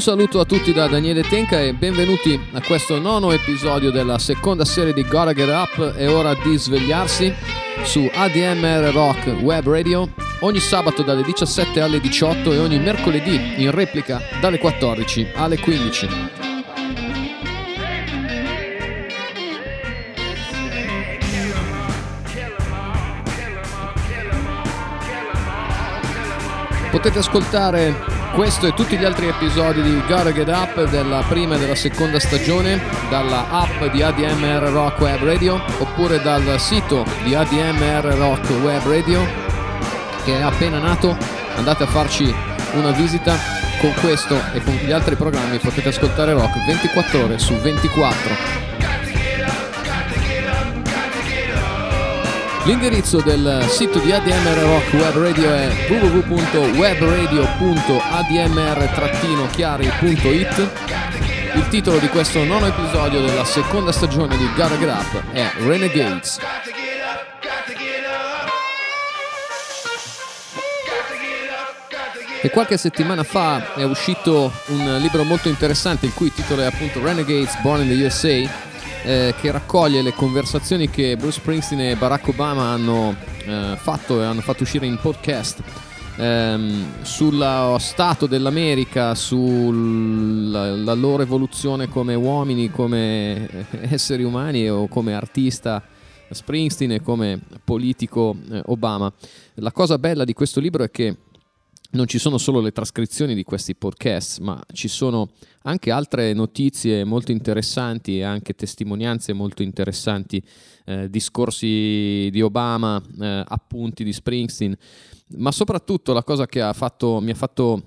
Un saluto a tutti da Daniele Tenca e benvenuti a questo nono episodio della seconda serie di Gotta Get Up. È ora di svegliarsi su ADMR Rock Web Radio ogni sabato dalle 17 alle 18 e ogni mercoledì in replica dalle 14 alle 15. Potete ascoltare questo e tutti gli altri episodi di Gotta Get Up della prima e della seconda stagione dalla app di ADMR Rock Web Radio oppure dal sito di ADMR Rock Web Radio che è appena nato. Andate a farci una visita. Con questo e con gli altri programmi potete ascoltare rock 24 ore su 24. L'indirizzo del sito di ADMR Rock Web Radio è www.webradio.admr-chiari.it Il titolo di questo nono episodio della seconda stagione di Gotta Get Up è Renegades. E qualche settimana fa è uscito un libro molto interessante il cui titolo è appunto Renegades Born in the USA eh, che raccoglie le conversazioni che Bruce Springsteen e Barack Obama hanno eh, fatto e hanno fatto uscire in podcast ehm, sullo stato dell'America, sulla loro evoluzione come uomini, come esseri umani o come artista. Springsteen e come politico eh, Obama. La cosa bella di questo libro è che non ci sono solo le trascrizioni di questi podcast, ma ci sono anche altre notizie molto interessanti e anche testimonianze molto interessanti, eh, discorsi di Obama, eh, appunti di Springsteen, ma soprattutto la cosa che ha fatto, mi ha fatto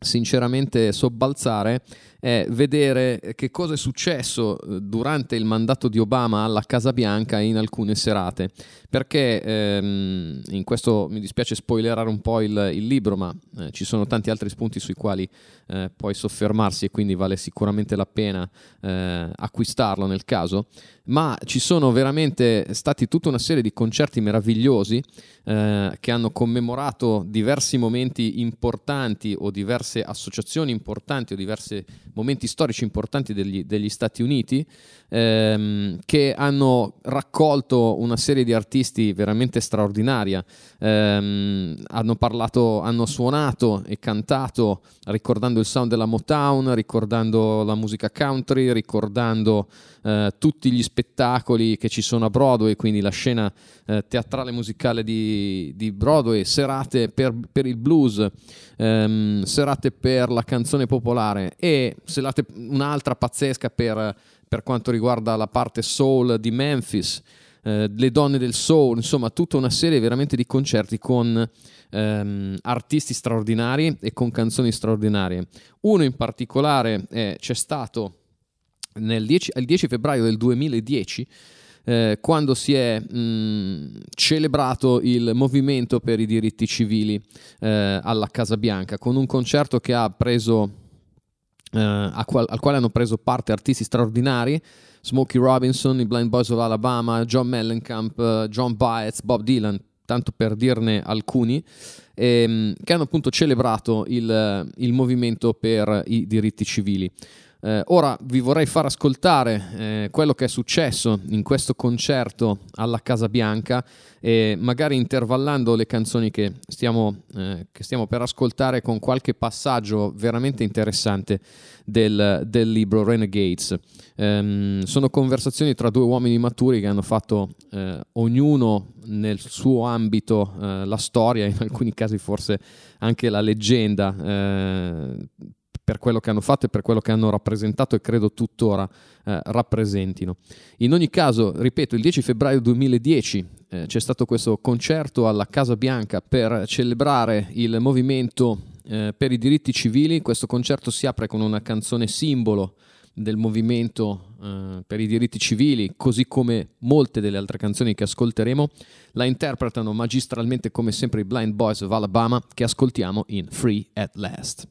sinceramente sobbalzare è vedere che cosa è successo eh, durante il mandato di Obama alla Casa Bianca in alcune serate. Perché ehm, in questo mi dispiace spoilerare un po' il, il libro, ma eh, ci sono tanti altri spunti sui quali eh, puoi soffermarsi e quindi vale sicuramente la pena eh, acquistarlo nel caso. Ma ci sono veramente stati tutta una serie di concerti meravigliosi eh, che hanno commemorato diversi momenti importanti o diverse associazioni importanti o diversi momenti storici importanti degli, degli Stati Uniti ehm, che hanno raccolto una serie di artisti veramente straordinaria. Ehm, hanno parlato, hanno suonato e cantato ricordando il sound della Motown, ricordando la musica country, ricordando eh, tutti gli spettacoli che ci sono a Broadway, quindi la scena eh, teatrale musicale di, di, Broadway, serate per, per il blues, ehm, serate per la canzone popolare e serate un'altra pazzesca per, per quanto riguarda la parte soul di Memphis. Eh, le donne del soul, insomma tutta una serie veramente di concerti con ehm, artisti straordinari e con canzoni straordinarie. Uno in particolare eh, c'è stato nel 10, il 10 febbraio del 2010 eh, quando si è mh, celebrato il movimento per i diritti civili eh, alla Casa Bianca con un concerto che ha preso eh, qual- al quale hanno preso parte artisti straordinari Smokey Robinson, i Blind Boys of Alabama, John Mellencamp, uh, John Baez, Bob Dylan, tanto per dirne alcuni, ehm, che hanno appunto celebrato il, il movimento per i diritti civili. Eh, ora vi vorrei far ascoltare eh, quello che è successo in questo concerto alla Casa Bianca e magari intervallando le canzoni che stiamo, eh, che stiamo per ascoltare con qualche passaggio veramente interessante del, del libro Renegades. Um, sono conversazioni tra due uomini maturi che hanno fatto eh, ognuno nel suo ambito eh, la storia, in alcuni casi forse anche la leggenda per quello che hanno fatto e per quello che hanno rappresentato e credo tuttora eh, rappresentino. In ogni caso, ripeto, il 10 febbraio 2010 eh, c'è stato questo concerto alla Casa Bianca per celebrare il movimento eh, per i diritti civili. Questo concerto si apre con una canzone simbolo del movimento eh, per i diritti civili, così come molte delle altre canzoni che ascolteremo, la interpretano magistralmente come sempre i Blind Boys of Alabama che ascoltiamo in Free at Last.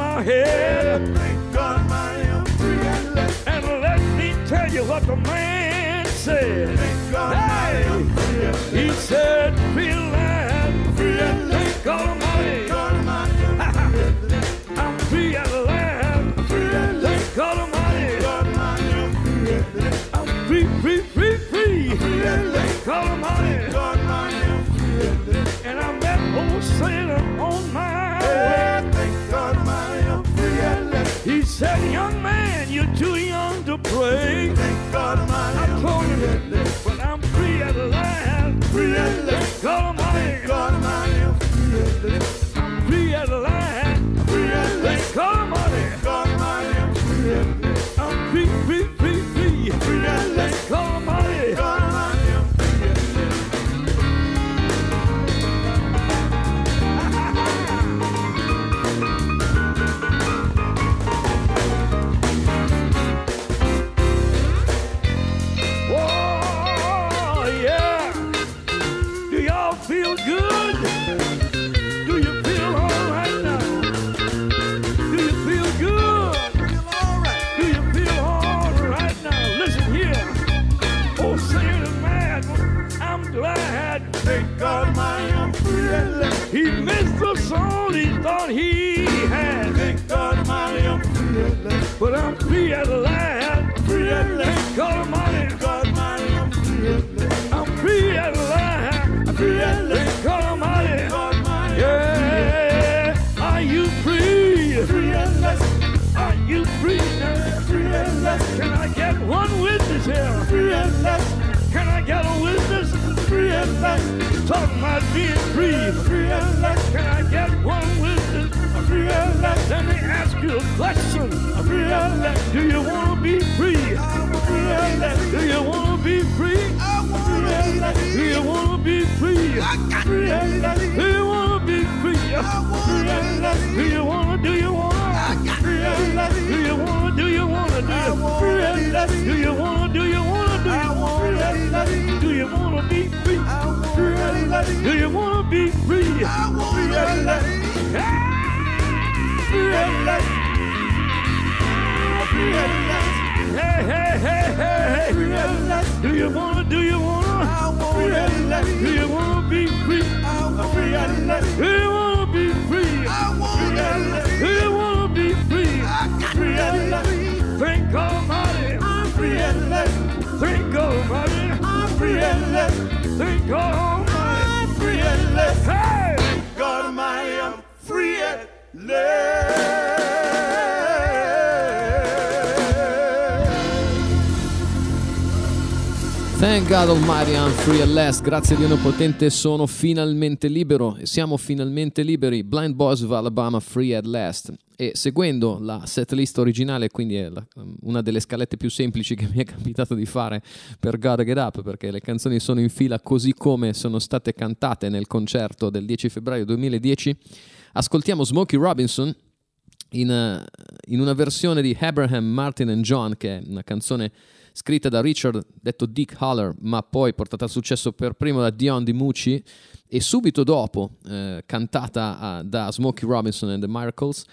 My head. Thank God I am fearless. And let me tell you what the man said. Thank God hey, I am fearless. He said, feel God Almighty. God Almighty. I'm free at last. Free at last. God Almighty. God Almighty. I'm free, free, free, free. Free at last. God Almighty. God Almighty. Young to pray. Thank God Talking about being free. free at last. Can I get one witness? Free at last. Let me ask you a question. Free at last. Do you want to be free? Free at last. Do you want to be free? Free at last. Do you want to be free? Free at last. Free at last. Free at last. Hey, hey, hey, hey, hey. Free at last. Do you want to? Do you want to? I want free at last. Do you want to be free? I want free at last. Do you want to be free? I want free at last. Do you want to be free? I got free at last. Thank Almighty. I'm free at last. Thank Almighty. I'm free at last. Thank Almighty free at last. Hey! God Almighty, I'm free at last. Thank God Almighty I'm free at last. Grazie a Dio Potente sono finalmente libero e siamo finalmente liberi. Blind Boys of Alabama free at last. E seguendo la setlist originale, quindi è la, una delle scalette più semplici che mi è capitato di fare per Gotta Get Up, perché le canzoni sono in fila così come sono state cantate nel concerto del 10 febbraio 2010, ascoltiamo Smokey Robinson in, in una versione di Abraham, Martin and John, che è una canzone scritta da Richard, detto Dick Haller, ma poi portata al successo per primo da Dion DiMucci e subito dopo eh, cantata uh, da Smokey Robinson and the Miracles,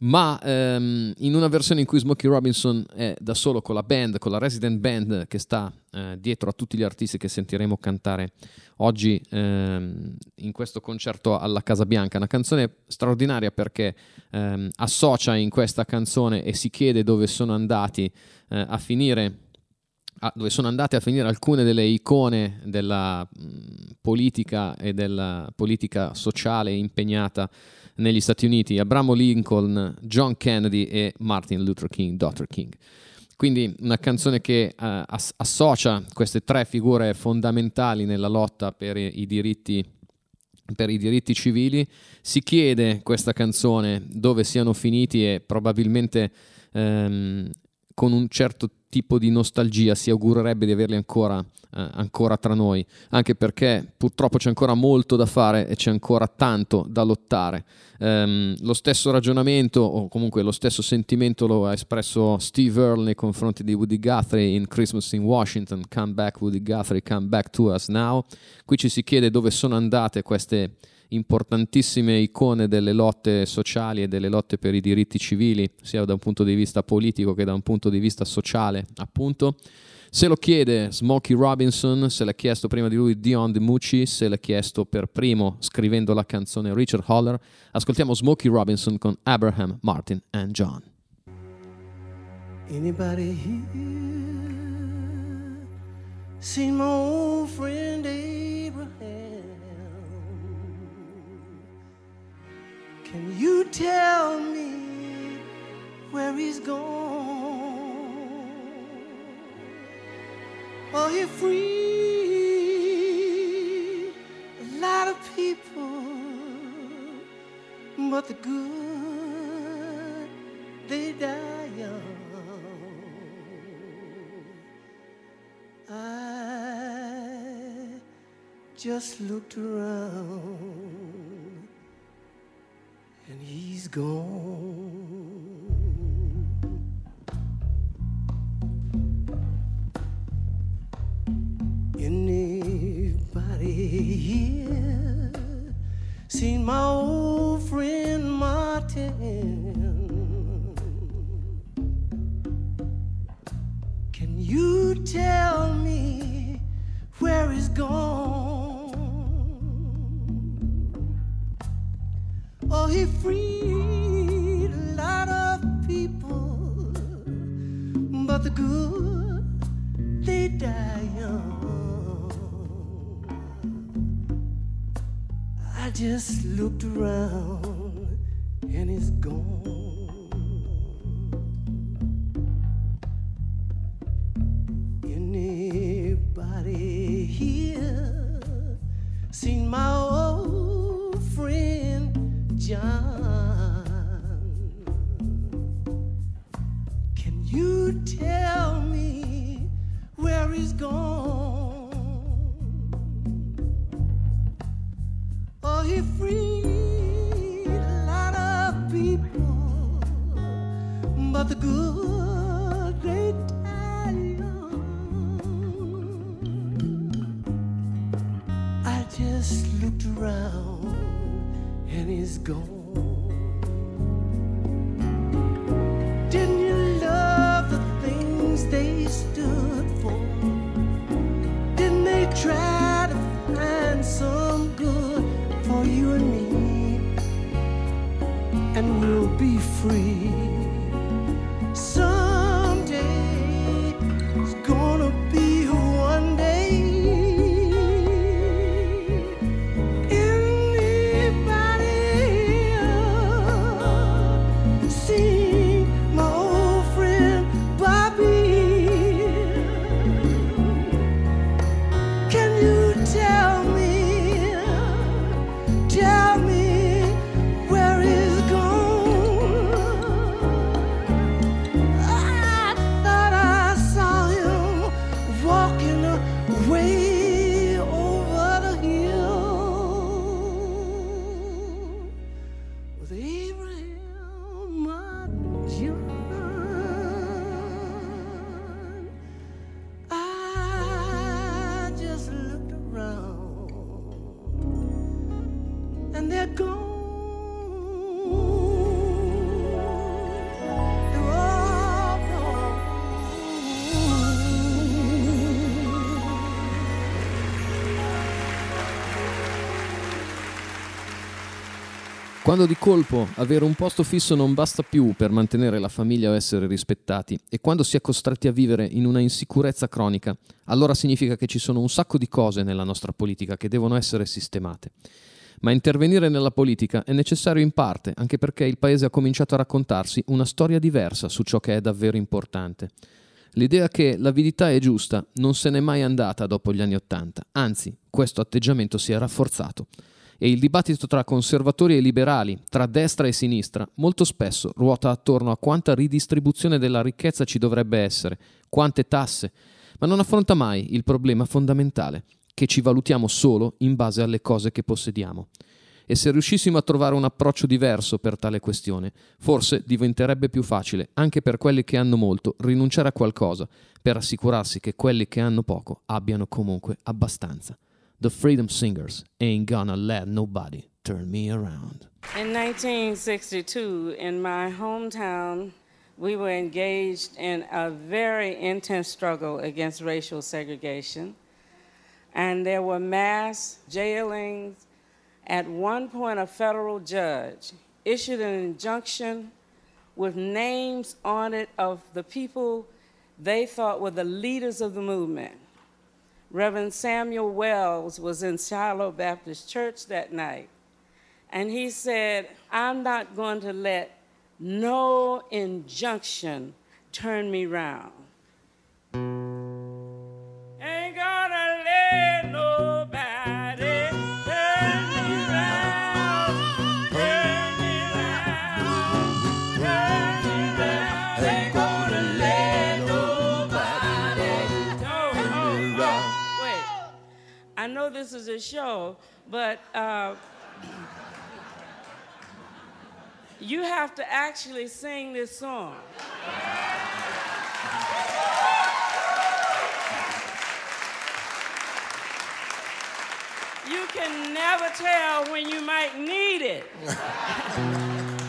ma ehm, in una versione in cui Smokey Robinson è da solo con la band, con la resident band che sta eh, dietro a tutti gli artisti che sentiremo cantare oggi ehm, in questo concerto alla Casa Bianca. Una canzone straordinaria perché ehm, associa in questa canzone e si chiede dove sono andati eh, a finire Ah, dove sono andate a finire alcune delle icone della mh, politica e della politica sociale impegnata negli Stati Uniti, Abramo Lincoln, John Kennedy e Martin Luther King, Dr. King. Quindi una canzone che uh, ass- associa queste tre figure fondamentali nella lotta per i, diritti, per i diritti civili. Si chiede questa canzone dove siano finiti e probabilmente um, con un certo tipo di nostalgia si augurerebbe di averli ancora, eh, ancora, tra noi, anche perché purtroppo c'è ancora molto da fare e c'è ancora tanto da lottare. Um, lo stesso ragionamento o comunque lo stesso sentimento lo ha espresso Steve Earle nei confronti di Woody Guthrie in Christmas in Washington, Come back Woody Guthrie, come back to us now. Qui ci si chiede dove sono andate queste importantissime icone delle lotte sociali e delle lotte per i diritti civili, sia da un punto di vista politico che da un punto di vista sociale, appunto. Se lo chiede Smokey Robinson, se l'ha chiesto prima di lui Dion DiMucci, se l'ha chiesto per primo scrivendo la canzone Richard Holler. Ascoltiamo Smokey Robinson con Abraham, Martin and John. Anybody here seen my old friend Abraham? Can you tell me where he's gone? Oh, he freed a lot of people, but the good they die young. I just looked around and And we'll be free. Quando di colpo avere un posto fisso non basta più per mantenere la famiglia o essere rispettati e quando si è costretti a vivere in una insicurezza cronica, allora significa che ci sono un sacco di cose nella nostra politica che devono essere sistemate. Ma intervenire nella politica è necessario in parte anche perché il Paese ha cominciato a raccontarsi una storia diversa su ciò che è davvero importante. L'idea che l'avidità è giusta non se n'è mai andata dopo gli anni Ottanta, anzi questo atteggiamento si è rafforzato e il dibattito tra conservatori e liberali, tra destra e sinistra, molto spesso ruota attorno a quanta ridistribuzione della ricchezza ci dovrebbe essere, quante tasse, ma non affronta mai il problema fondamentale, che ci valutiamo solo in base alle cose che possediamo. E se riuscissimo a trovare un approccio diverso per tale questione, forse diventerebbe più facile, anche per quelli che hanno molto, rinunciare a qualcosa, per assicurarsi che quelli che hanno poco abbiano comunque abbastanza. The Freedom Singers ain't gonna let nobody turn me around. In 1962, in my hometown, we were engaged in a very intense struggle against racial segregation. And there were mass jailings. At one point, a federal judge issued an injunction with names on it of the people they thought were the leaders of the movement. Reverend Samuel Wells was in Shiloh Baptist Church that night, and he said, I'm not going to let no injunction turn me round. Know this is a show, but uh, you have to actually sing this song. You can never tell when you might need it.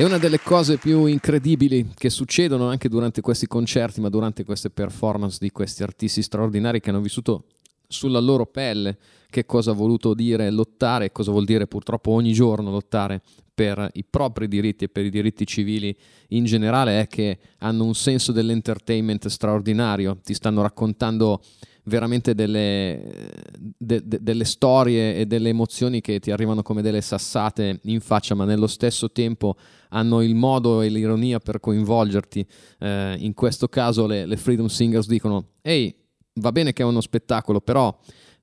E una delle cose più incredibili che succedono anche durante questi concerti, ma durante queste performance di questi artisti straordinari che hanno vissuto sulla loro pelle che cosa ha voluto dire lottare, cosa vuol dire purtroppo ogni giorno lottare per i propri diritti e per i diritti civili in generale è che hanno un senso dell'entertainment straordinario, ti stanno raccontando veramente delle, de, de, delle storie e delle emozioni che ti arrivano come delle sassate in faccia, ma nello stesso tempo hanno il modo e l'ironia per coinvolgerti. Eh, in questo caso le, le Freedom Singers dicono, ehi, va bene che è uno spettacolo, però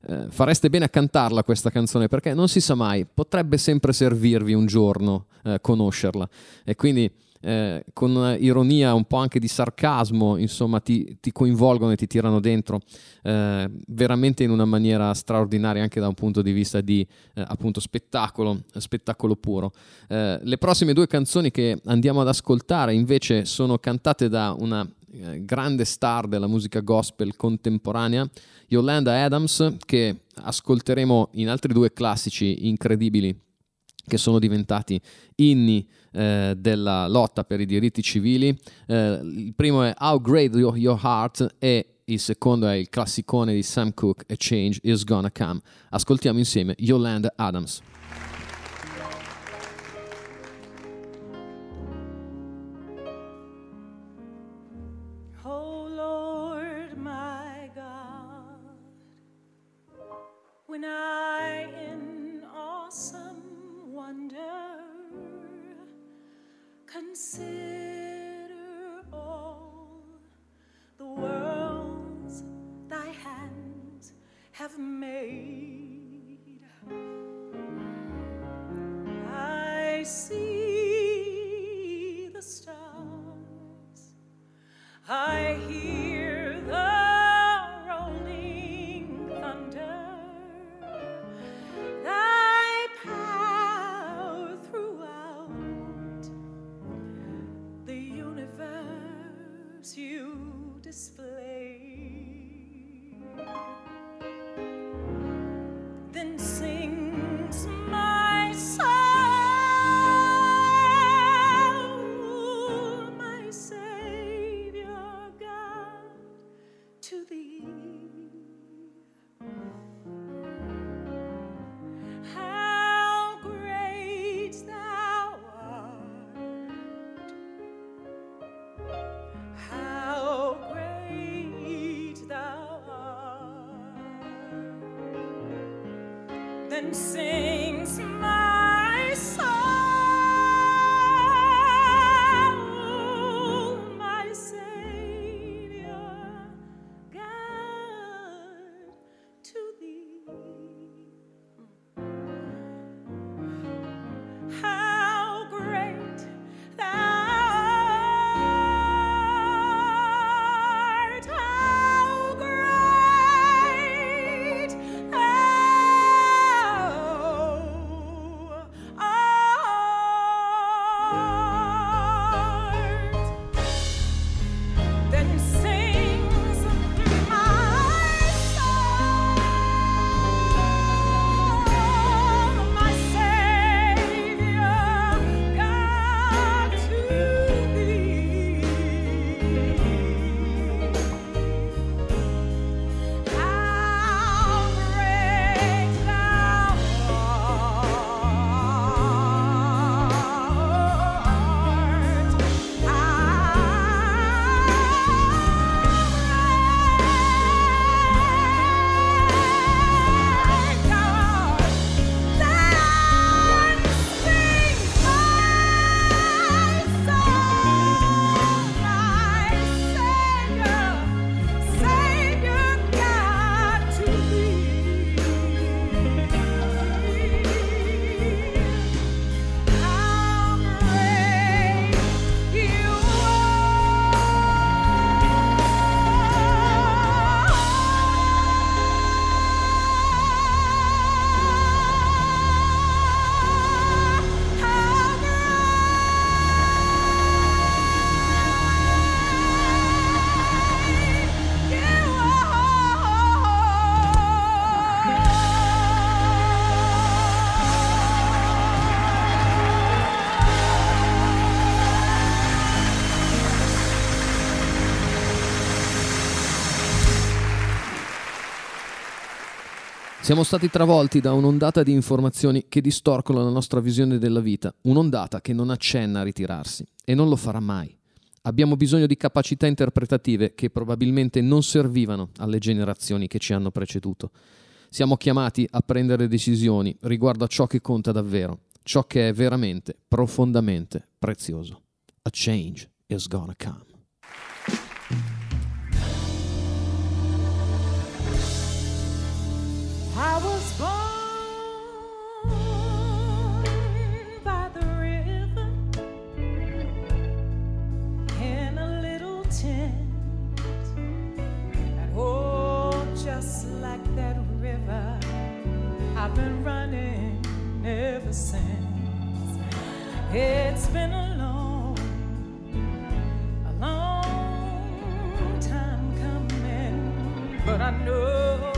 eh, fareste bene a cantarla questa canzone perché non si sa mai, potrebbe sempre servirvi un giorno eh, conoscerla. E quindi eh, con ironia, un po' anche di sarcasmo, insomma, ti, ti coinvolgono e ti tirano dentro eh, veramente in una maniera straordinaria, anche da un punto di vista di eh, appunto spettacolo, spettacolo puro. Eh, le prossime due canzoni che andiamo ad ascoltare invece sono cantate da una eh, grande star della musica gospel contemporanea, Yolanda Adams, che ascolteremo in altri due classici incredibili che sono diventati inni eh, della lotta per i diritti civili. Eh, il primo è How Great Your, Your Heart e il secondo è il classicone di Sam Cooke, A Change Is Gonna Come. Ascoltiamo insieme Yolanda Adams. consider Siamo stati travolti da un'ondata di informazioni che distorcono la nostra visione della vita, un'ondata che non accenna a ritirarsi e non lo farà mai. Abbiamo bisogno di capacità interpretative che probabilmente non servivano alle generazioni che ci hanno preceduto. Siamo chiamati a prendere decisioni riguardo a ciò che conta davvero, ciò che è veramente, profondamente prezioso. A change is gonna come. I was born by the river in a little tent, and oh, just like that river, I've been running ever since. It's been a long, a long time coming, but I know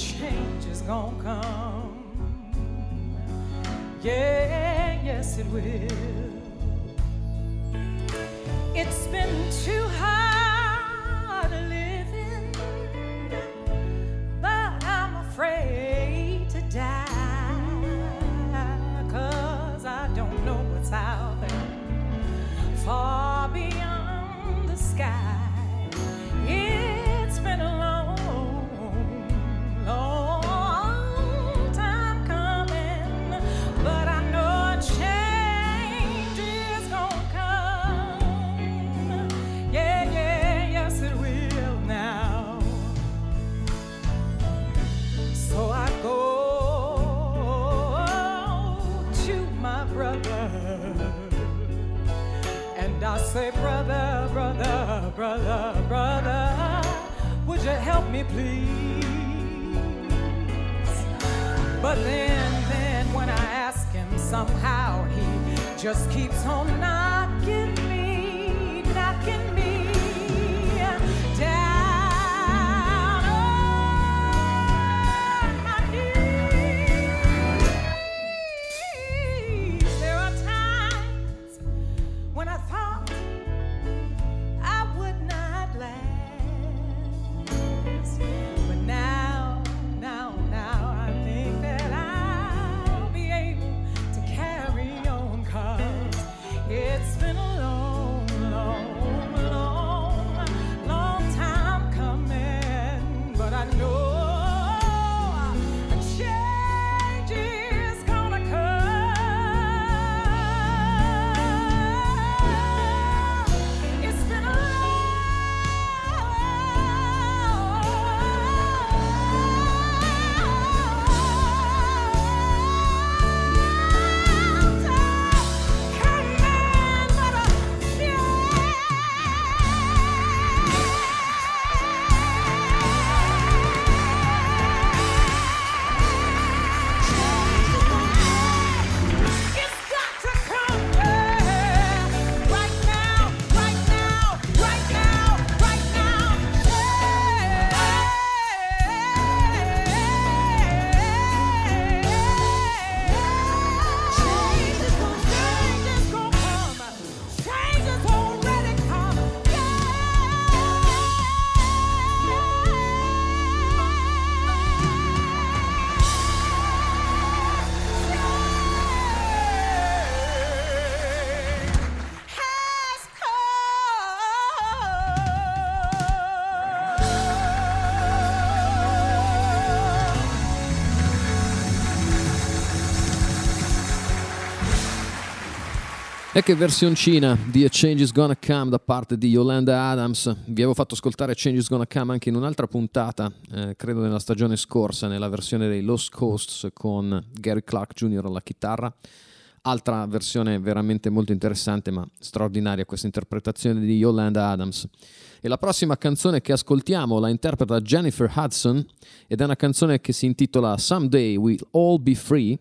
change is gonna come. Yeah, yes, it will. It's been too hard living, but I'm afraid to die. Cause I don't know what's out there far beyond the sky. Say, brother, brother, brother, brother, would you help me please? But then, then when I ask him, somehow he just keeps on knocking me, knocking me E che versioncina di A Change is Gonna Come da parte di Yolanda Adams. Vi avevo fatto ascoltare A Change is Gonna Come anche in un'altra puntata, eh, credo nella stagione scorsa, nella versione dei Lost Coasts con Gary Clark Jr. alla chitarra. Altra versione veramente molto interessante ma straordinaria questa interpretazione di Yolanda Adams. E la prossima canzone che ascoltiamo la interpreta Jennifer Hudson ed è una canzone che si intitola Someday We'll All Be Free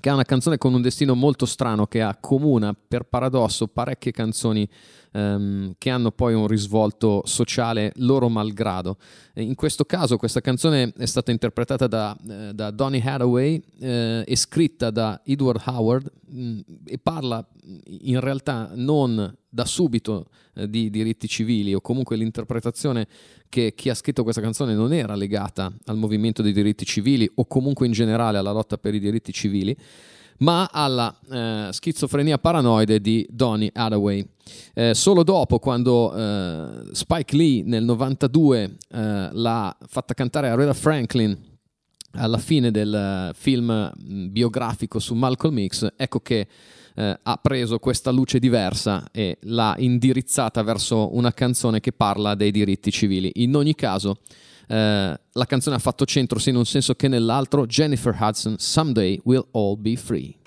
che è una canzone con un destino molto strano che accomuna per paradosso parecchie canzoni ehm, che hanno poi un risvolto sociale loro malgrado. In questo caso questa canzone è stata interpretata da, eh, da Donny Hathaway eh, e scritta da Edward Howard mh, e parla in realtà non da subito eh, di diritti civili o comunque l'interpretazione che chi ha scritto questa canzone non era legata al movimento dei diritti civili o comunque in generale alla lotta per i diritti civili, ma alla eh, schizofrenia paranoide di Donny Hathaway. Eh, solo dopo, quando eh, Spike Lee nel 92 eh, l'ha fatta cantare a Aretha Franklin alla fine del film mm, biografico su Malcolm X, ecco che eh, ha preso questa luce diversa e l'ha indirizzata verso una canzone che parla dei diritti civili. In ogni caso, eh, la canzone ha fatto centro sia in un senso che nell'altro. Jennifer Hudson, Someday We'll All Be Free.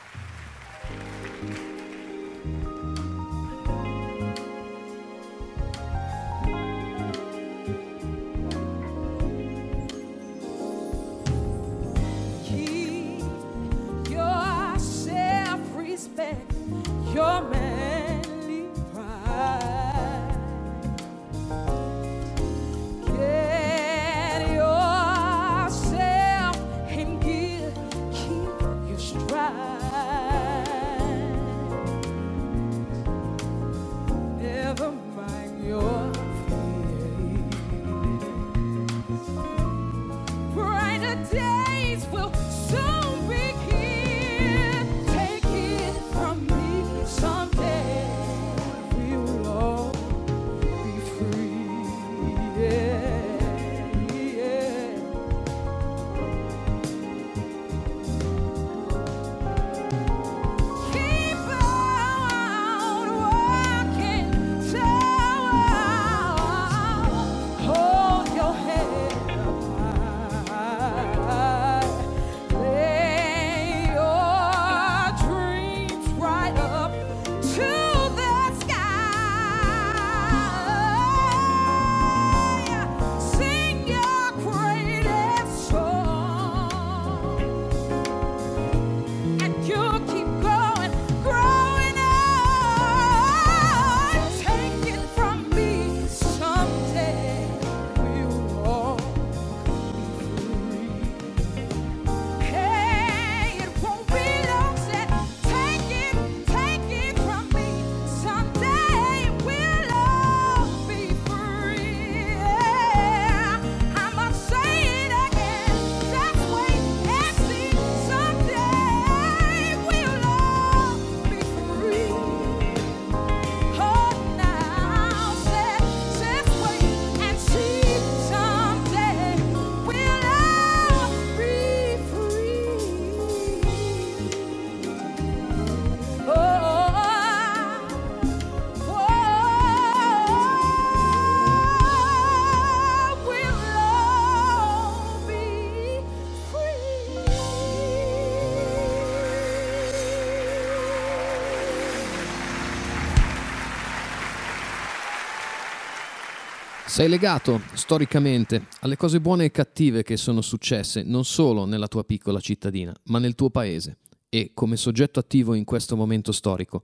Sei legato storicamente alle cose buone e cattive che sono successe non solo nella tua piccola cittadina, ma nel tuo paese e come soggetto attivo in questo momento storico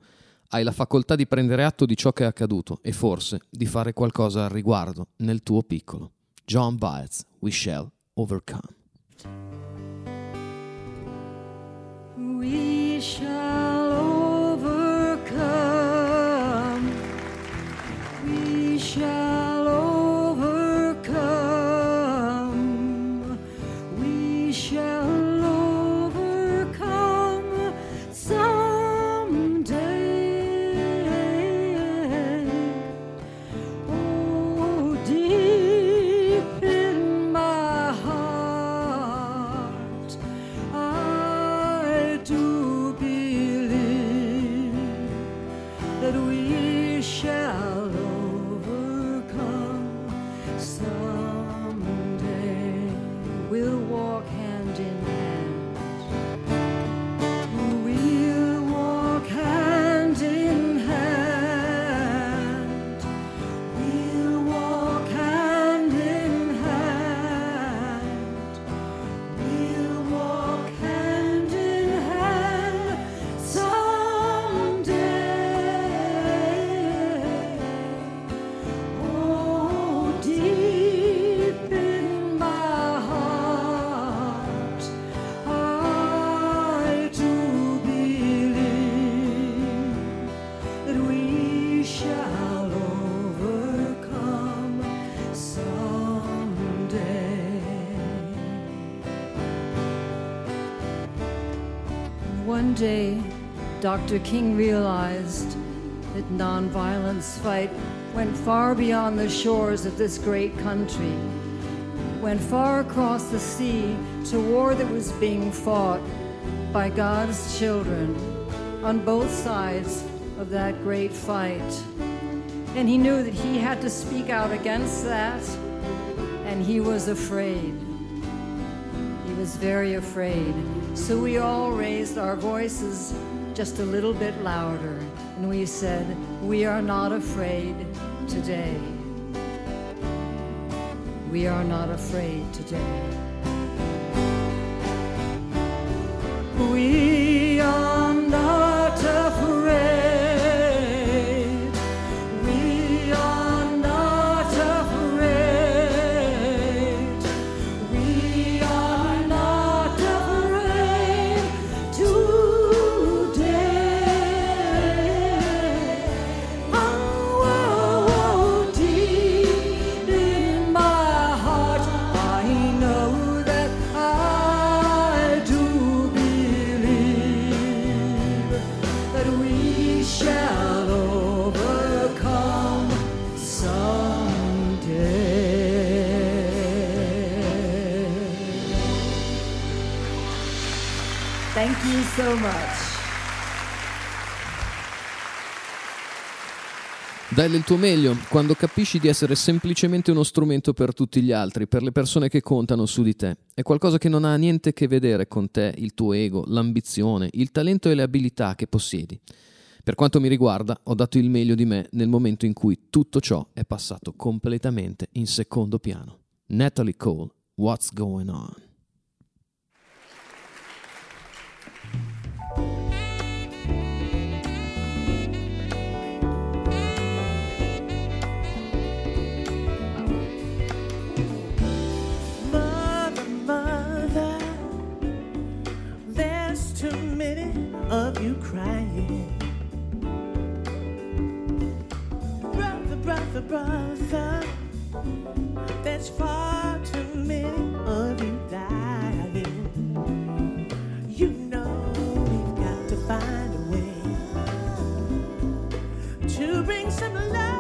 hai la facoltà di prendere atto di ciò che è accaduto e forse di fare qualcosa al riguardo nel tuo piccolo. John Baez, We Shall Overcome. We shall overcome. We shall day, Dr. King realized that nonviolence fight went far beyond the shores of this great country, went far across the sea to war that was being fought by God's children on both sides of that great fight. And he knew that he had to speak out against that, and he was afraid. He was very afraid. So we all raised our voices just a little bit louder, and we said, We are not afraid today. We are not afraid today. We you so much. Dai del tuo meglio quando capisci di essere semplicemente uno strumento per tutti gli altri, per le persone che contano su di te. È qualcosa che non ha niente a che vedere con te, il tuo ego, l'ambizione, il talento e le abilità che possiedi. Per quanto mi riguarda, ho dato il meglio di me nel momento in cui tutto ciò è passato completamente in secondo piano. Natalie Cole, What's Going On? Brother, brother, there's far too many of you dying. You know we've got to find a way to bring some love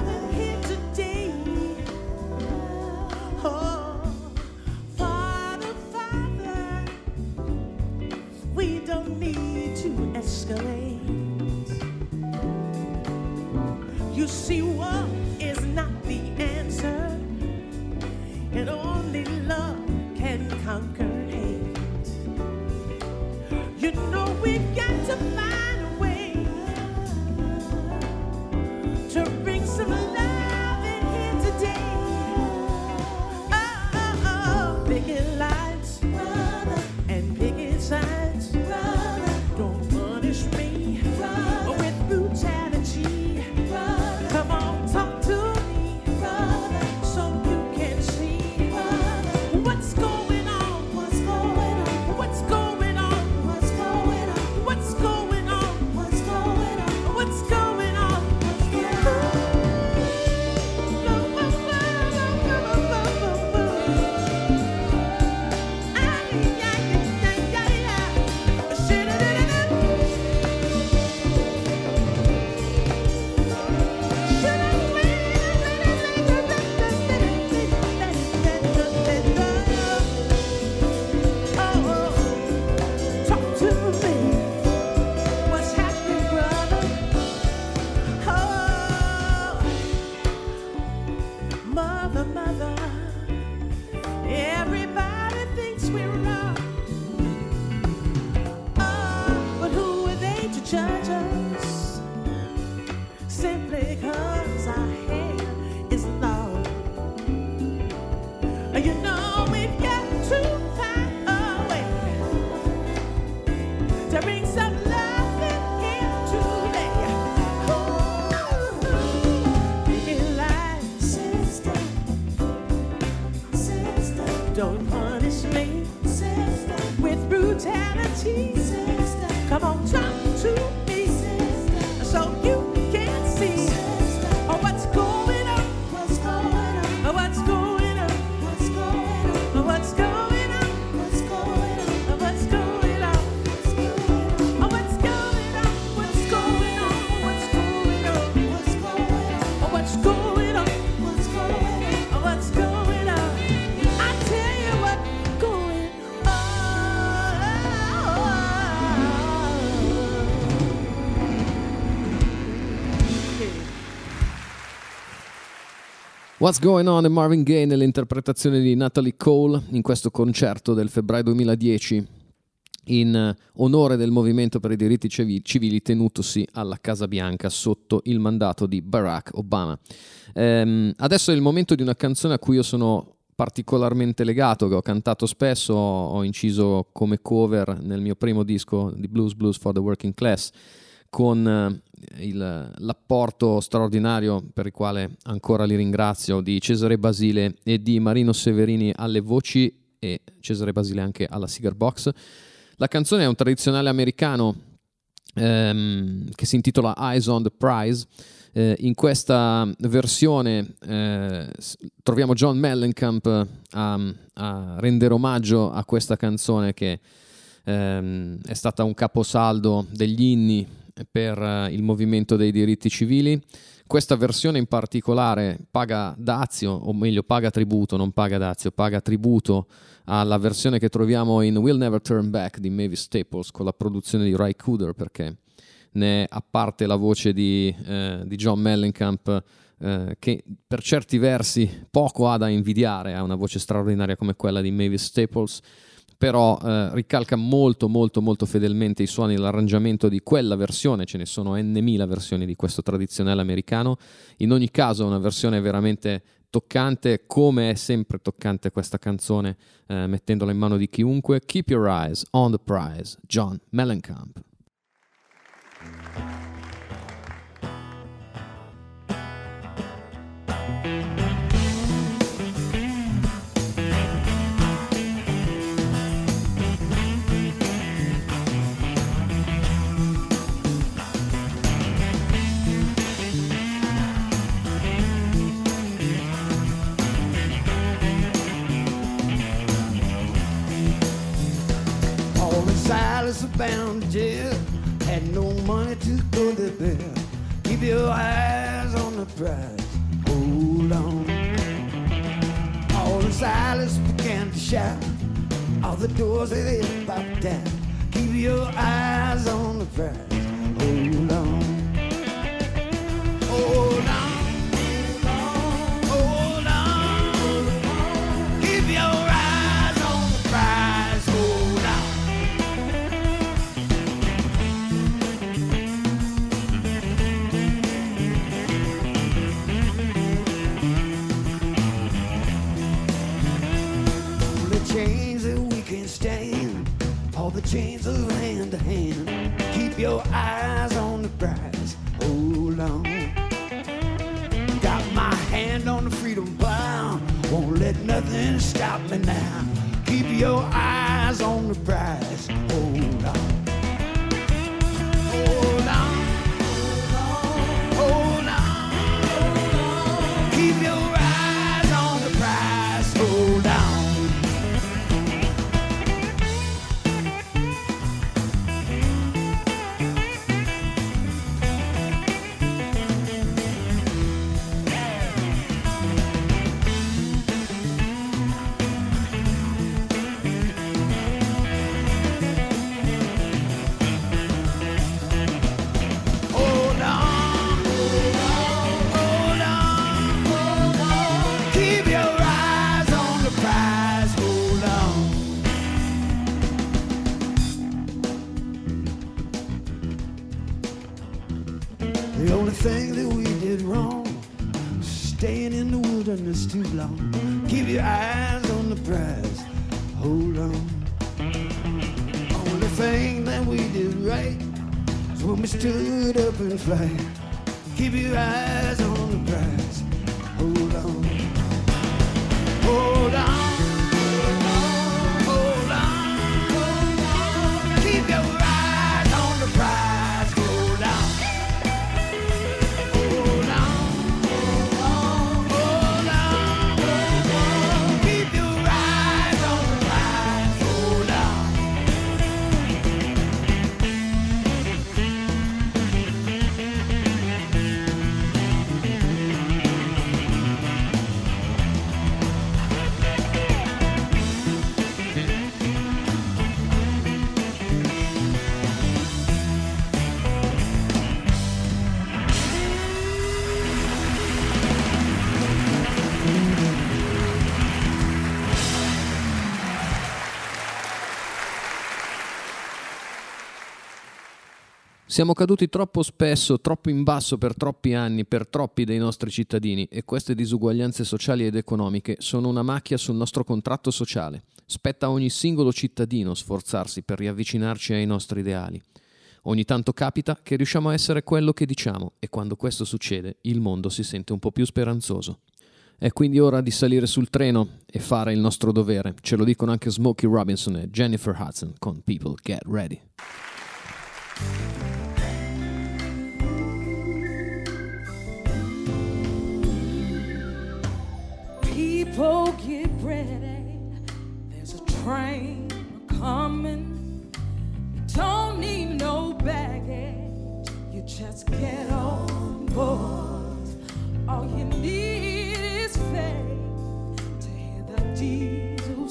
You know What's Going On e Marvin Gaye nell'interpretazione di Natalie Cole in questo concerto del febbraio 2010 in eh, onore del movimento per i diritti civili tenutosi alla Casa Bianca sotto il mandato di Barack Obama. Ehm, adesso è il momento di una canzone a cui io sono particolarmente legato, che ho cantato spesso, ho inciso come cover nel mio primo disco di Blues Blues for the Working Class con eh, il, l'apporto straordinario per il quale ancora li ringrazio di Cesare Basile e di Marino Severini alle voci e Cesare Basile anche alla cigar box. La canzone è un tradizionale americano ehm, che si intitola Eyes on the Prize. Eh, in questa versione eh, troviamo John Mellencamp a, a, rendere omaggio a questa canzone che ehm, è stata un caposaldo degli inni per uh, il movimento dei diritti civili. Questa versione in particolare paga dazio, o meglio paga tributo, non paga dazio, paga tributo alla versione che troviamo in We'll Never Turn Back di Mavis Staples con la produzione di Ray Cooder perché ne a parte la voce di, eh, di John Mellencamp eh, che per certi versi poco ha da invidiare, ha una voce straordinaria come quella di Mavis Staples però eh, ricalca molto molto molto fedelmente i suoni dell'arrangiamento di quella versione, ce ne sono n versioni di questo tradizionale americano, in ogni caso è una versione veramente toccante, come è sempre toccante questa canzone, eh, mettendola in mano di chiunque. Keep your eyes on the prize, John Mellencamp. Silas bound to jail, had no money to go to bed. Keep your eyes on the prize, hold on. All the Silas began to shout, all the doors they popped down. Keep your eyes on the prize, hold on. Hold on. Chains of hand to hand. Keep your eyes Siamo caduti troppo spesso, troppo in basso per troppi anni, per troppi dei nostri cittadini e queste disuguaglianze sociali ed economiche sono una macchia sul nostro contratto sociale. Spetta a ogni singolo cittadino sforzarsi per riavvicinarci ai nostri ideali. Ogni tanto capita che riusciamo a essere quello che diciamo e quando questo succede il mondo si sente un po' più speranzoso. È quindi ora di salire sul treno e fare il nostro dovere. Ce lo dicono anche Smokey Robinson e Jennifer Hudson con People Get Ready. Get ready. There's a train coming. You don't need no baggage. You just get on board. All you need is faith to hear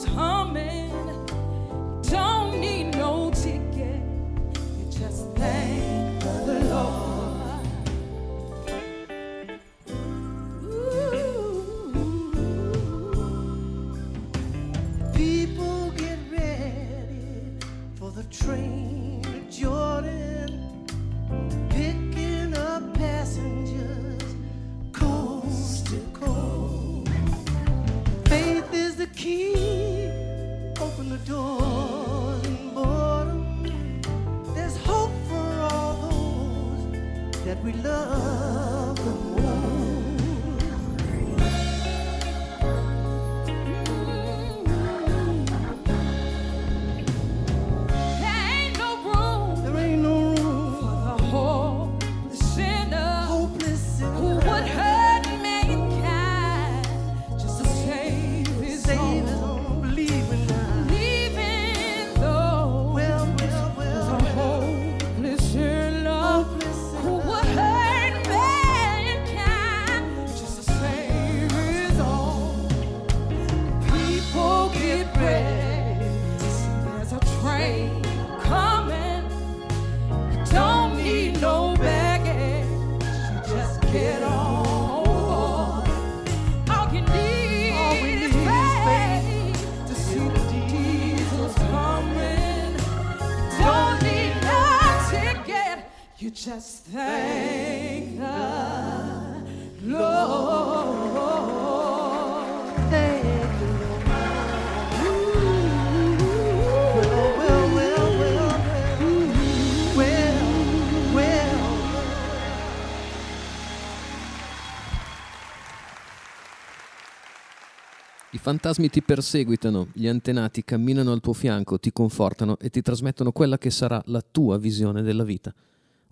humming. You don't need no ticket. You just thank I fantasmi ti perseguitano, gli antenati camminano al tuo fianco, ti confortano e ti trasmettono quella che sarà la tua visione della vita.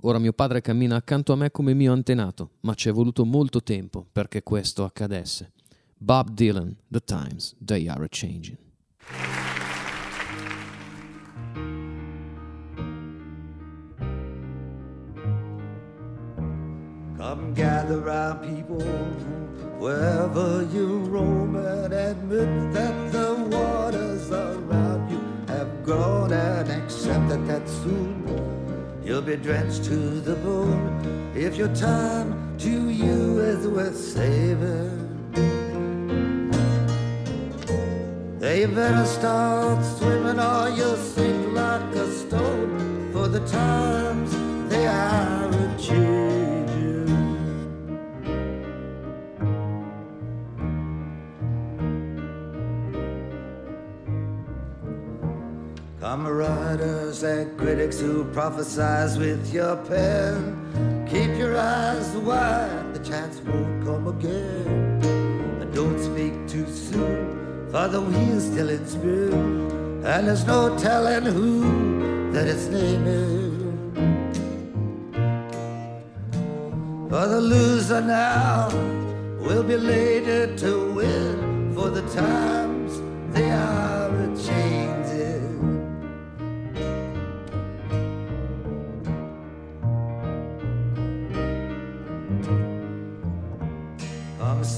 Ora mio padre cammina accanto a me come mio antenato, ma ci è voluto molto tempo perché questo accadesse. Bob Dylan, The Times, They Are a Changing. Come gather round people wherever you roam and admit that the waters around you have grown and accept that, that soon you'll be drenched to the bone if your time to you is worth saving. They better start swimming or you'll sink like a stone for the times they are a changing. Come writers and critics who prophesize with your pen. Keep your eyes wide, the chance won't come again. And don't speak too soon, for the wheel's still in spin. And there's no telling who that it's naming. For the loser now will be later to win, for the times they are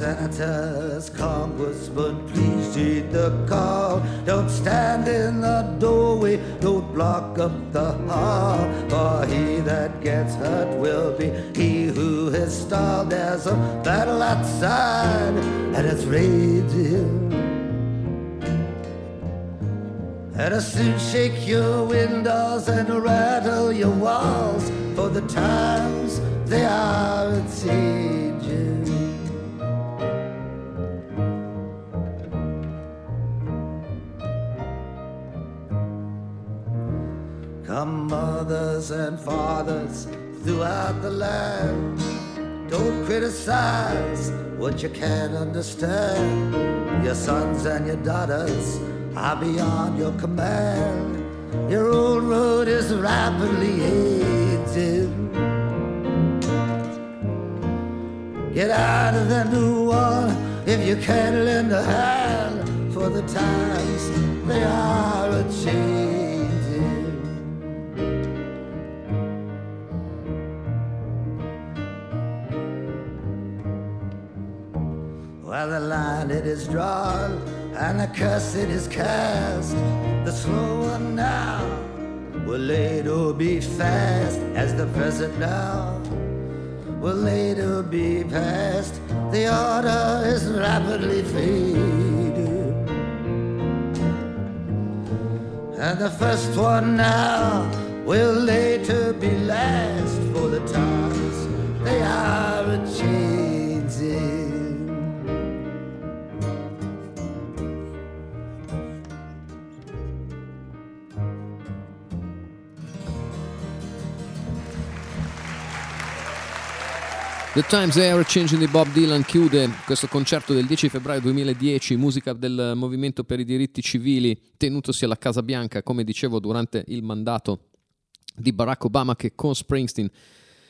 Come senators, congressmen, please heed the call. Don't stand in the doorway, don't block up the hall. For he that gets hurt will be he who has stalled. There's a battle outside, and it's raging. It'll soon shake your windows and rattle your walls. For the times they are a changing. Mothers and fathers throughout the land, don't criticize what you can't understand. Your sons and your daughters are beyond your command. Your old road is rapidly aging. Get out of the new one if you can't lend a hand for the times they are a changing. Well, the line it is drawn and the curse it is cast. The slow one now will later be fast as the present now will later be past. The order is rapidly fading. And the first one now will later be last for the times they are a changing. The Times Are Changing di Bob Dylan chiude questo concerto del 10 febbraio 2010, musica del movimento per i diritti civili tenutosi alla Casa Bianca, come dicevo, durante il mandato di Barack Obama che con Springsteen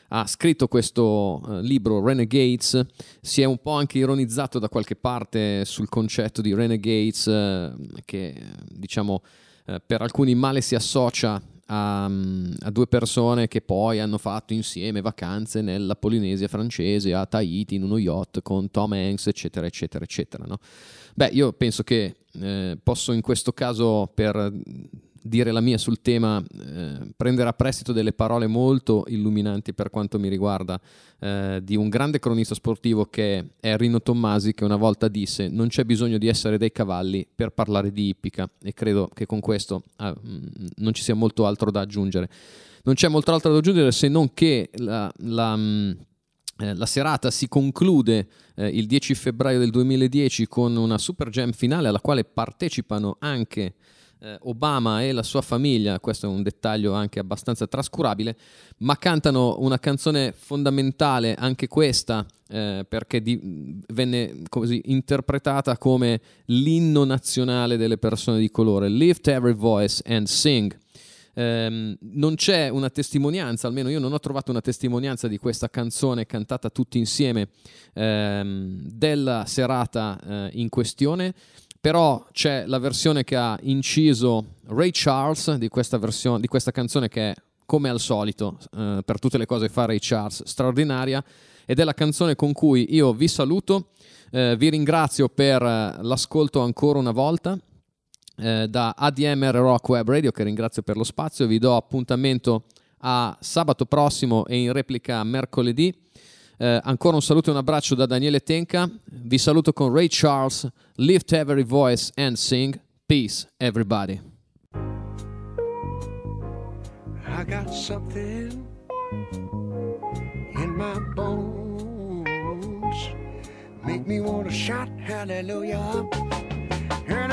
ha scritto questo uh, libro Renegades, si è un po' anche ironizzato da qualche parte sul concetto di Renegades uh, che diciamo uh, per alcuni male si associa a, a, due persone che poi hanno fatto insieme vacanze nella Polinesia francese, a Tahiti, in uno yacht con Tom Hanks, eccetera, eccetera, eccetera. No? Beh, io penso che eh, posso in questo caso, per dire la mia sul tema, eh, prendere a prestito delle parole molto illuminanti per quanto mi riguarda eh, di un grande cronista sportivo che è Rino Tommasi che una volta disse non c'è bisogno di essere dei cavalli per parlare di ippica e credo che con questo eh, non ci sia molto altro da aggiungere. Non c'è molto altro da aggiungere se non che la, la eh, la serata si conclude eh, il 10 febbraio del 2010 con una super jam finale alla quale partecipano anche eh, Obama e la sua famiglia, questo è un dettaglio anche abbastanza trascurabile, ma cantano una canzone fondamentale, anche questa, eh, perché di, venne così interpretata come l'inno nazionale delle persone di colore, Lift Every Voice and Sing. Um, non c'è una testimonianza, almeno io non ho trovato una testimonianza di questa canzone cantata tutti insieme um, della serata uh, in questione però c'è la versione che ha inciso Ray Charles di questa, versione, di questa canzone che è come al solito eh, per tutte le cose fa Ray Charles straordinaria ed è la canzone con cui io vi saluto eh, vi ringrazio per eh, l'ascolto ancora una volta eh, da ADMR Rock Web Radio che ringrazio per lo spazio vi do appuntamento a sabato prossimo e in replica mercoledì eh, ancora un saluto e un abbraccio da Daniele Tenca. Vi saluto con Ray Charles. Lift every voice and sing. Peace, everybody. I got something in my bones. Make me want to shout hallelujah. And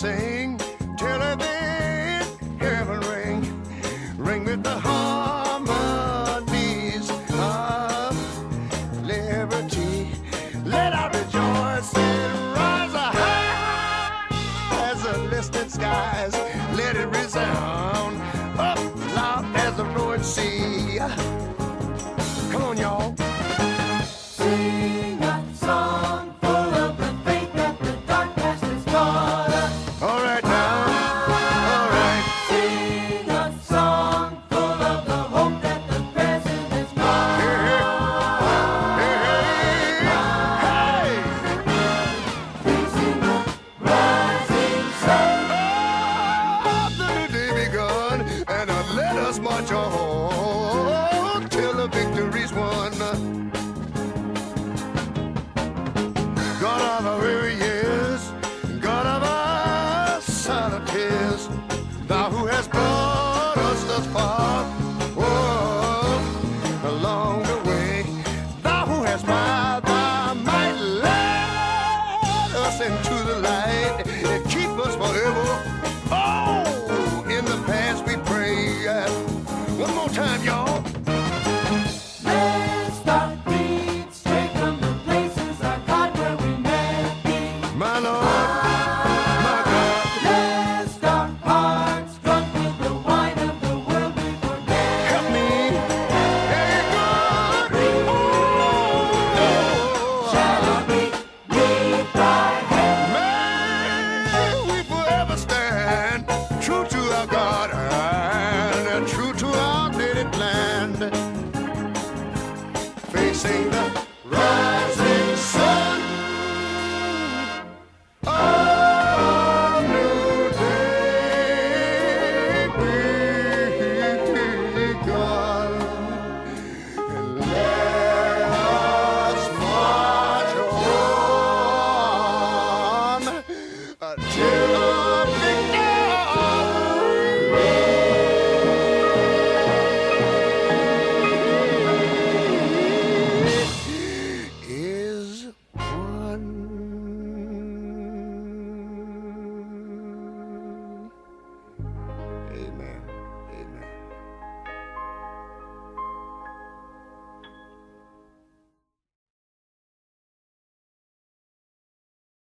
sing